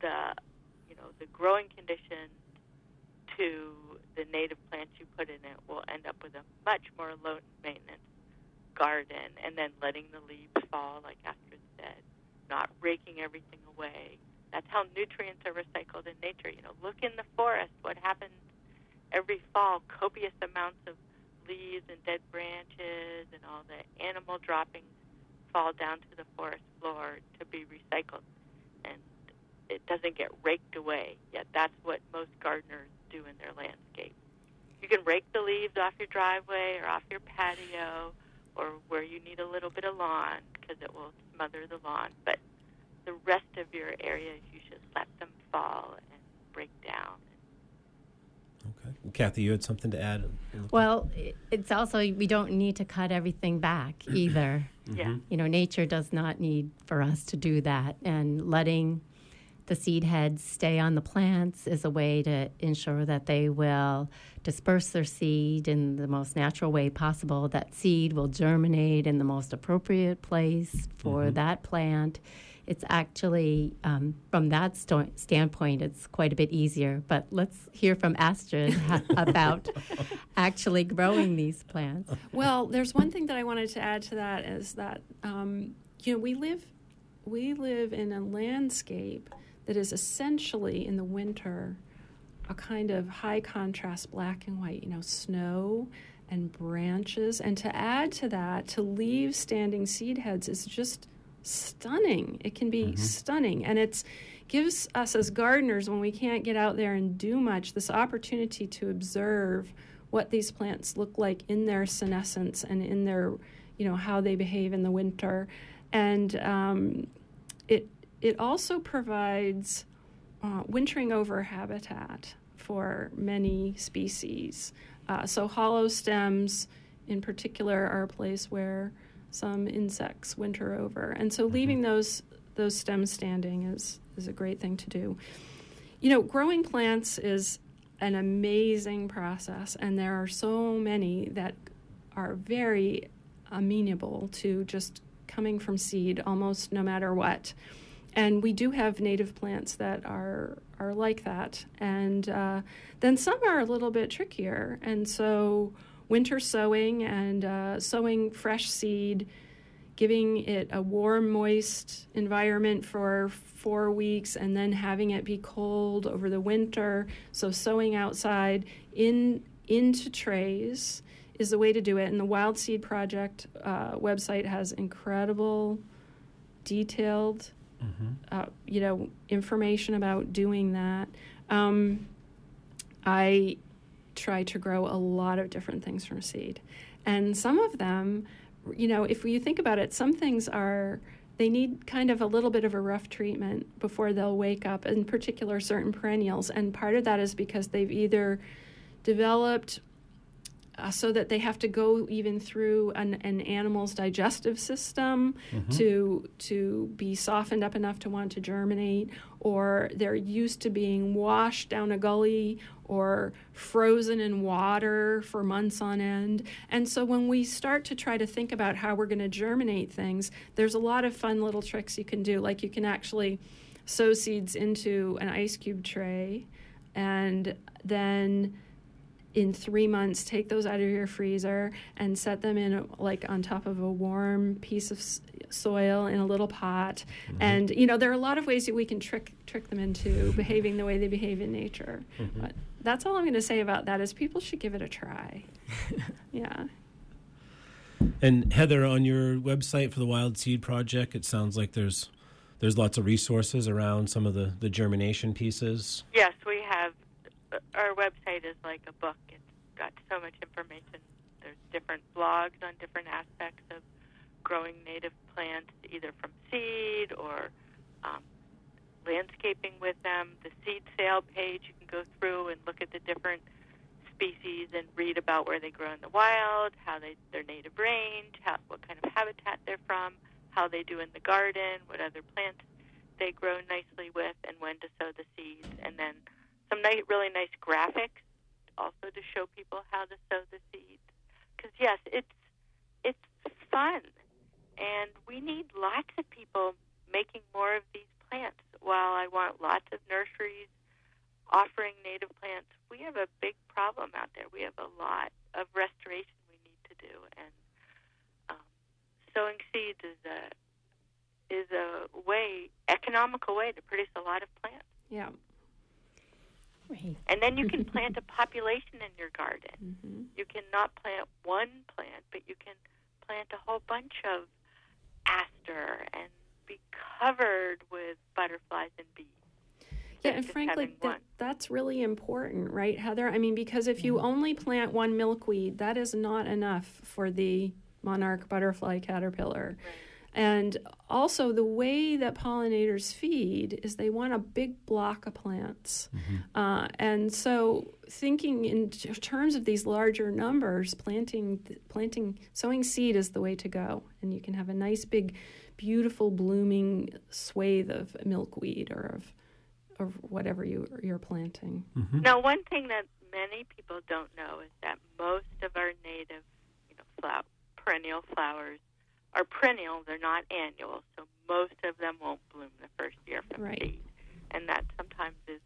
the, you know, the growing conditions to the native plants you put in it will end up with a much more low maintenance garden and then letting the leaves fall, like Astrid said, not raking everything away. That's how nutrients are recycled in nature. You know, look in the forest. What happens every fall? Copious amounts of leaves and dead branches and all the animal droppings fall down to the forest floor to be recycled. And it doesn't get raked away. Yet that's what most gardeners do in their landscape. You can rake the leaves off your driveway or off your patio or where you need a little bit of lawn because it will smother the lawn. But the rest of your areas, you should let them fall and break down. Okay. Cathy, you had something to add? Well, it's also, we don't need to cut everything back *clears throat* either. Yeah. You know, nature does not need for us to do that. And letting the seed heads stay on the plants is a way to ensure that they will disperse their seed in the most natural way possible. That seed will germinate in the most appropriate place for mm-hmm. that plant. It's actually, um, from that sto- standpoint, it's quite a bit easier. But let's hear from Astrid about *laughs* actually growing these plants. Well, there's one thing that I wanted to add to that is that um, you know we live we live in a landscape that is essentially in the winter a kind of high contrast black and white, you know, snow and branches. And to add to that, to leave standing seed heads is just stunning. It can be mm-hmm. stunning. And it gives us as gardeners, when we can't get out there and do much, this opportunity to observe what these plants look like in their senescence and in their, you know, how they behave in the winter. And um, it also provides uh, wintering over habitat for many species. Uh, so, hollow stems, in particular, are a place where some insects winter over, and so mm-hmm. leaving those those stems standing is is a great thing to do. You know, growing plants is an amazing process, and there are so many that are very amenable to just coming from seed almost no matter what and we do have native plants that are are like that. And uh, then some are a little bit trickier. And so winter sowing and uh, sowing fresh seed giving it a warm moist environment for four weeks and then having it be cold over the winter. So sowing outside in into trays is the way to do it. And the wild seed project uh, website has incredible detailed mm-hmm. uh, you know, information about doing that. Um, I try to grow a lot of different things from seed. And some of them, you know, if you think about it, some things are, they need kind of a little bit of a rough treatment before they'll wake up, in particular, certain perennials. And part of that is because they've either developed uh, so that they have to go even through an, an animal's digestive system mm-hmm. to to be softened up enough to want to germinate, or they're used to being washed down a gully or frozen in water for months on end. And so when we start to try to think about how we're going to germinate things, there's a lot of fun little tricks you can do. Like you can actually sow seeds into an ice cube tray and then in three months take those out of your freezer and set them in like on top of a warm piece of soil in a little pot. Mm-hmm. and you know there are a lot of ways that we can trick trick them into behaving the way they behave in nature. Mm-hmm. but that's all i'm going to say about that is people should give it a try. *laughs* Yeah. And heather on your website for the wild seed project it sounds like there's there's lots of resources around some of the the germination pieces. Yes we have our website is like a book. It's got so much information. There's different blogs on different aspects of growing native plants, either from seed or um, landscaping with them. The seed sale page, you can go through and look at the different species and read about where they grow in the wild, how they their native range, how, what kind of habitat they're from, how they do in the garden, what other plants they grow nicely with, and when to sow the seeds, and then some nice, really nice graphics also to show people how to sow the seeds. Because yes, it's it's fun, and we need lots of people making more of these plants. While I want lots of nurseries offering native plants, we have a big problem out there. We have a lot of restoration we need to do, and um, sowing seeds is a is a way economical way to produce a lot of plants. Yeah. Right. And then you can *laughs* plant a population in your garden. Mm-hmm. You cannot plant one plant, but you can plant a whole bunch of aster and be covered with butterflies and bees. Yeah, and frankly, that, that's really important, right, Heather? I mean, because if you only plant one milkweed, that is not enough for the monarch butterfly caterpillar. Right. And also, the way that pollinators feed is they want a big block of plants. Mm-hmm. Uh, and so, thinking in t- terms of these larger numbers, planting, planting, sowing seed is the way to go. And you can have a nice, big, beautiful, blooming swathe of milkweed or of, of whatever you, you're planting. Mm-hmm. Now, one thing that many people don't know is that most of our native, you know, flower, perennial flowers are perennial, they're not annual, so most of them won't bloom the first year from right. seed. And that sometimes is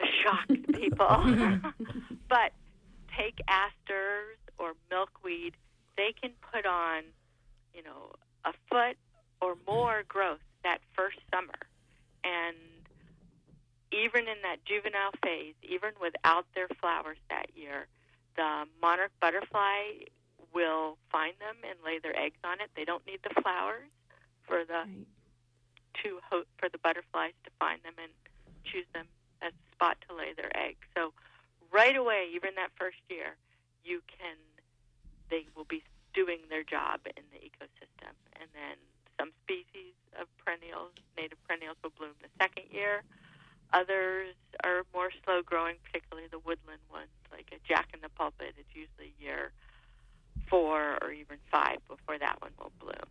a shock to *laughs* people. *laughs* but take asters or milkweed, they can put on, you know, a foot or more growth that first summer. And even in that juvenile phase, even without their flowers that year, the monarch butterfly will find them and lay their eggs on it. They don't need the flowers for the right. to ho- for the butterflies to find them and choose them as a spot to lay their eggs. So right away, even that first year, you can they will be doing their job in the ecosystem, and then some species of perennials, native perennials, will bloom the second year. Others are more slow growing, particularly the woodland ones, like a jack in the pulpit. It's usually year four or even five before that one will bloom.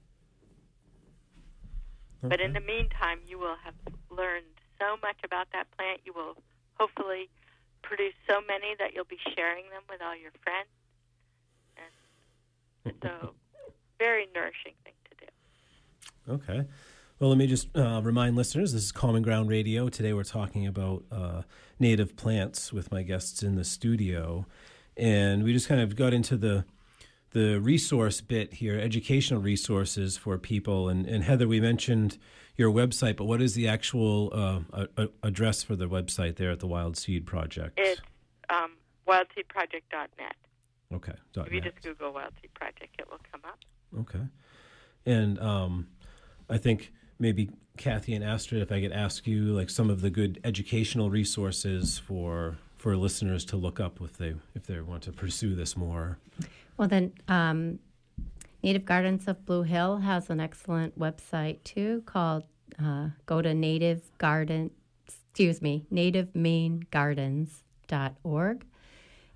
But in the meantime, you will have learned so much about that plant. You will hopefully produce so many that you'll be sharing them with all your friends. And so, very nourishing thing to do. Okay. Well, let me just uh, remind listeners this is Common Ground Radio. Today we're talking about uh, native plants with my guests in the studio. And we just kind of got into the the resource bit here, educational resources for people. And, and Heather, we mentioned your website, but what is the actual uh, a, a address for the website there at the Wild Seed Project? It's um, wildseedproject.net. Okay. if you just Google Wild Seed Project, it will come up. Okay. And um, I think maybe Cathy and Astrid, if I could ask you like some of the good educational resources for for listeners to look up if they if they want to pursue this more. Well, then, um, Native Gardens of Blue Hill has an excellent website too called uh, go to Native Garden, excuse me, nativemainegardens.org.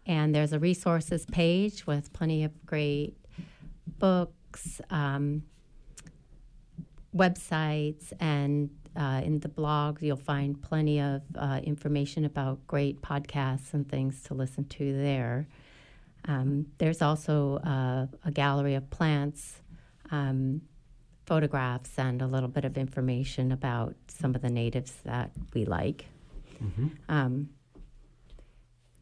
And there's a resources page with plenty of great books, um, websites, and uh, in the blog, you'll find plenty of uh, information about great podcasts and things to listen to there. Um, there's also uh, a gallery of plants, um, photographs, and a little bit of information about some of the natives that we like. Um,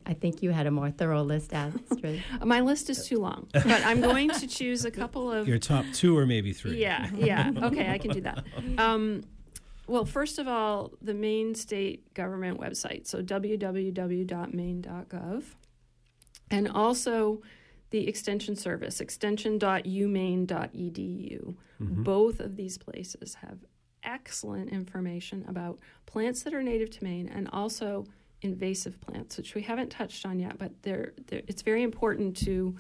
I think you had a more thorough list, Astrid. *laughs* My list is too long, but I'm going to choose a couple of Your top two or maybe three. Yeah, yeah. Okay, I can do that. Um, well, first of all, the Maine state government website, so www.maine.gov, and also the extension service, extension.umaine.edu. Both of these places have excellent information about plants that are native to Maine and also invasive plants, which we haven't touched on yet, but they're, they're, it's very important to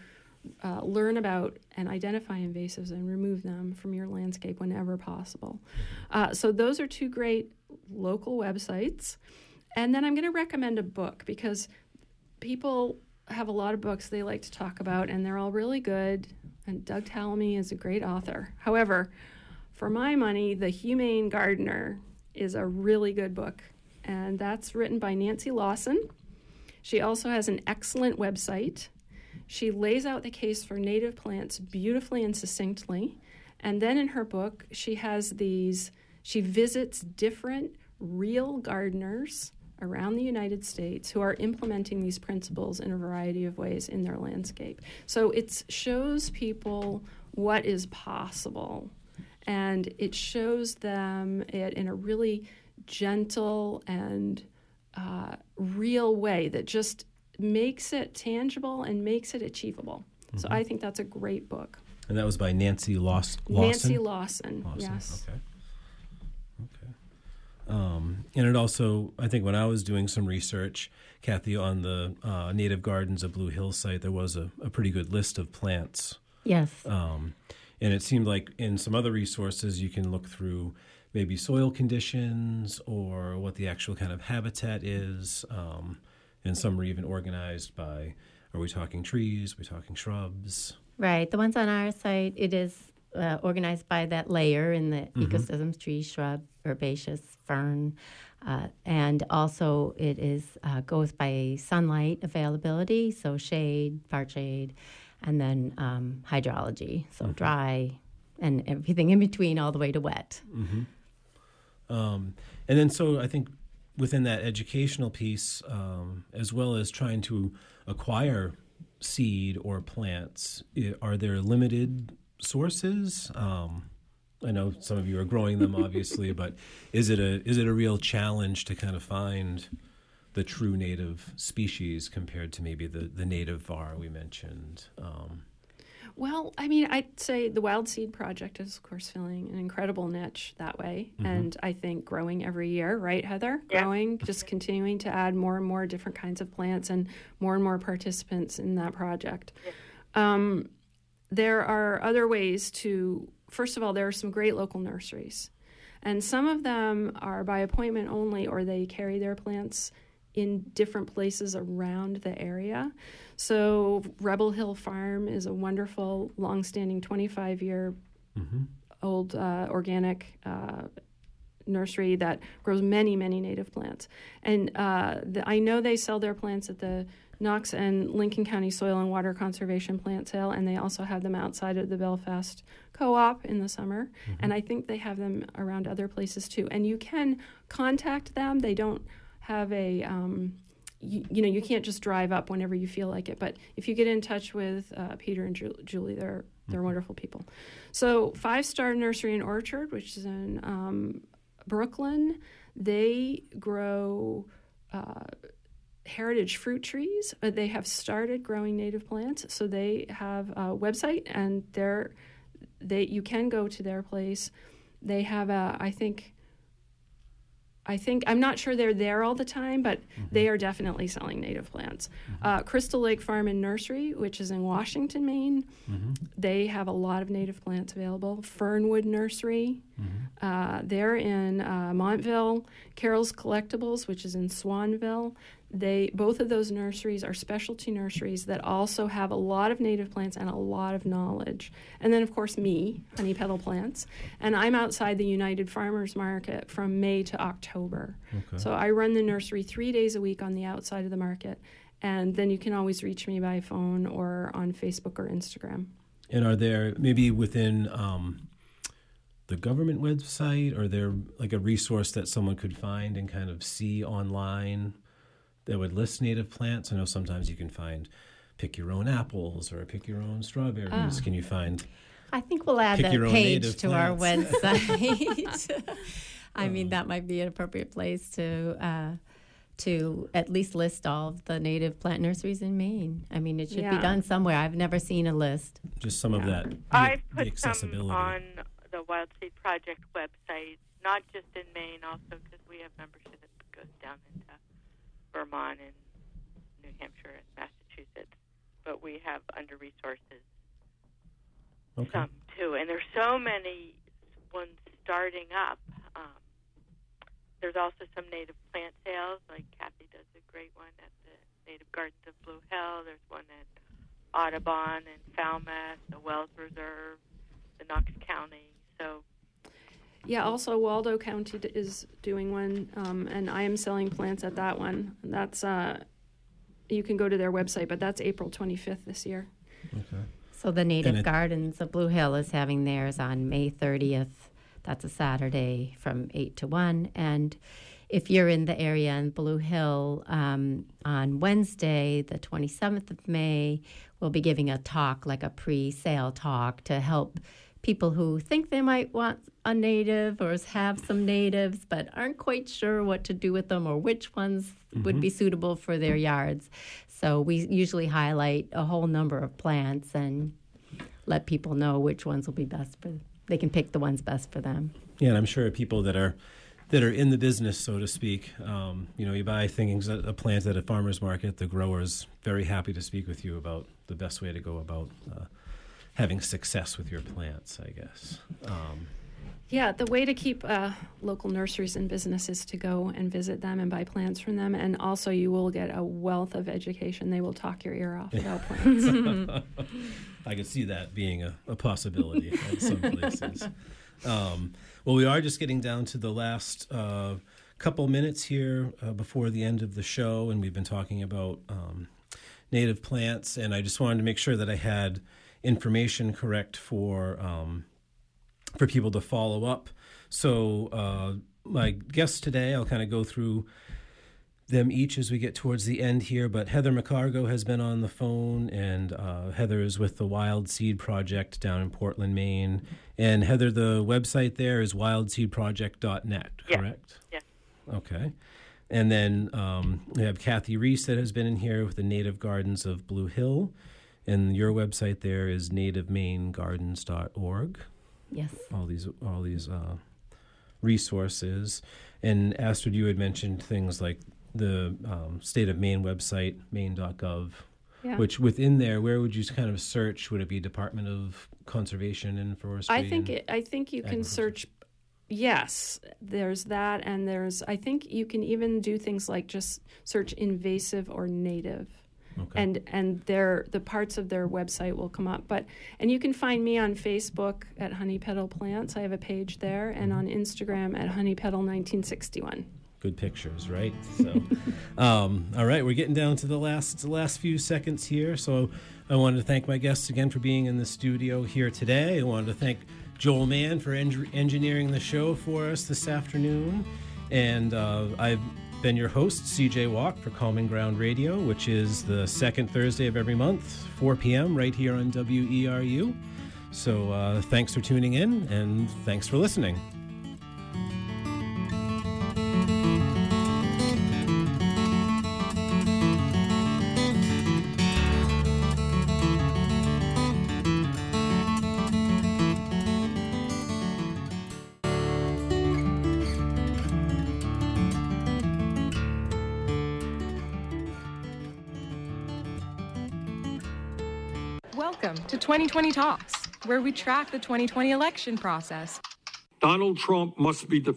uh, learn about and identify invasives and remove them from your landscape whenever possible. Uh, so, those are two great local websites. And then I'm going to recommend a book because people have a lot of books they like to talk about, and they're all really good. And Doug Tallamy is a great author. However, for my money, The Humane Gardener is a really good book, and that's written by Nancy Lawson. She also has an excellent website. She lays out the case for native plants beautifully and succinctly. And then in her book, she has these, she visits different real gardeners around the United States who are implementing these principles in a variety of ways in their landscape. So it shows people what is possible and it shows them it in a really gentle and uh, real way that just makes it tangible and makes it achievable. So I think that's a great book. And that was by Nancy Laws- Lawson. Nancy Lawson, Lawson, yes. Okay. Um, and it also, I think, when I was doing some research, Cathy, on the uh, Native Gardens of Blue Hill site, there was a, a pretty good list of plants. Yes. Um, and it seemed like in some other resources, you can look through maybe soil conditions or what the actual kind of habitat is. Um, and some are even organized by are we talking trees? Are we talking shrubs? Right. The ones on our site, it is uh, organized by that layer in the ecosystems tree, shrub, herbaceous, fern. Uh, and also, it is uh, goes by sunlight availability, so shade, far shade, and then um, hydrology, so dry, and everything in between, all the way to wet. Um, and then, so I think within that educational piece, um, as well as trying to acquire seed or plants, are there limited sources? Um, I know some of you are growing them, obviously, *laughs* but is it a is it a real challenge to kind of find the true native species compared to maybe the the native var we mentioned? Um, Well, I mean, I'd say the Wild Seed Project is, of course, filling an incredible niche that way. And I think growing every year, right, Heather? Yeah. Growing, just continuing to add more and more different kinds of plants and more and more participants in that project. Um, there are other ways to, first of all, there are some great local nurseries. And some of them are by appointment only, or they carry their plants in different places around the area. So, Rebel Hill Farm is a wonderful, long-standing, 25-year old uh, organic uh, nursery that grows many, many native plants. And uh, the, I know they sell their plants at the Knox and Lincoln County Soil and Water Conservation Plant Sale, and they also have them outside of the Belfast Co-op in the summer. And I think they have them around other places too. And you can contact them. They don't have a um, you, you know you can't just drive up whenever you feel like it but if you get in touch with uh, peter and Ju- julie they're they're wonderful people so five star nursery and orchard which is in um, Brooklin they grow uh, heritage fruit trees but they have started growing native plants. So they have a website and they're they you can go to their place. They have a i think I think I'm not sure they're there all the time, but they are definitely selling native plants. Uh, Crystal Lake Farm and Nursery, which is in Washington, Maine, they have a lot of native plants available. Fernwood Nursery, uh, they're in uh, Montville. Carol's Collectibles, which is in Swanville, they both of those nurseries are specialty nurseries that also have a lot of native plants and a lot of knowledge. And then of course me, Honey Petal Plants, and I'm outside the United Farmers Market from May to October. Okay. So I run the nursery 3 days a week on the outside of the market. And then you can always reach me by phone or on Facebook or Instagram. And are there maybe within um, the government website, or there like a resource that someone could find and kind of see online that would list native plants? I know sometimes you can find pick your own apples or pick your own strawberries. Ah. Can you find? I think we'll add that page native to our website. *laughs* *laughs* I mean, Um, that might be an appropriate place to uh, to at least list all of the native plant nurseries in Maine. I mean, it should be done somewhere. I've never seen a list. Just some of that. I've the put some accessibility. on the Wild Seed Project website, not just in Maine, also because we have membership that goes down into Vermont and New Hampshire and Massachusetts. But we have under resources Okay. some too, and there's so many ones starting up. Um, there's also some native plant sales, like Cathy does a great one at the Native Gardens of Blue Hill. There's one at Audubon and Falmouth, the Wells Reserve, the Knox County. So Yeah, also Waldo County d- is doing one, um, and I am selling plants at that one. That's uh, you can go to their website, but that's April 25th this year. Okay. So the Native it- Gardens of Blue Hill is having theirs on May 30th. That's a Saturday from 8 to 1. And if you're in the area in Blue Hill, um, on Wednesday, the 27th of May, we'll be giving a talk, like a pre sale talk, to help people who think they might want a native or have some natives but aren't quite sure what to do with them or which ones would be suitable for their yards. So we usually highlight a whole number of plants and let people know which ones will be best for they can pick the ones best for them. Yeah, and I'm sure people that are that are in the business, so to speak. Um, you know, you buy things, a a plant at a farmer's market. The grower's very happy to speak with you about the best way to go about uh, having success with your plants. I guess. Um, Yeah, the way to keep uh, local nurseries in business is to go and visit them and buy plants from them, and also you will get a wealth of education. They will talk your ear off about plants. *laughs* I could see that being a, a possibility at some places. Um, well, we are just getting down to the last uh, couple minutes here uh, before the end of the show, and we've been talking about um, native plants, and I just wanted to make sure that I had information correct for um, for people to follow up. So, uh, my guests today, I'll kind of go through them each as we get towards the end here. But Heather McCargo has been on the phone, and uh, Heather is with the Wild Seed Project down in Portland, Maine. And Heather, the website there is wildseedproject.net, correct? Yes. Okay. And then um, we have Cathy Rees that has been in here with the Native Gardens of Blue Hill. And your website there is nativemainegardens.org Yes. all these all these uh, resources. And Astrid, you had mentioned things like the um, state of Maine website, maine.gov, Yeah. which within there, where would you kind of search? Would it be Department of Conservation and Forestry? I think it, I think you can search. Yes, there's that, and there's. I think you can even do things like just search invasive or native. Okay. and and their the parts of their website will come up but and you can find me on facebook at honey petal plants i have a page there and on instagram at honey petal 1961 good pictures, right? So, *laughs* um, all right, we're getting down to the last the last few seconds here. So, I wanted to thank my guests again for being in the studio here today. I wanted to thank Joel Mann for en- engineering the show for us this afternoon, and uh, I've been your host, CJ Walke, for Common Ground Radio, which is the second Thursday of every month, 4 p.m. right here on WERU. So, uh, thanks for tuning in, and thanks for listening. 2020 Talks, where we track the 2020 election process. Donald Trump must be defeated.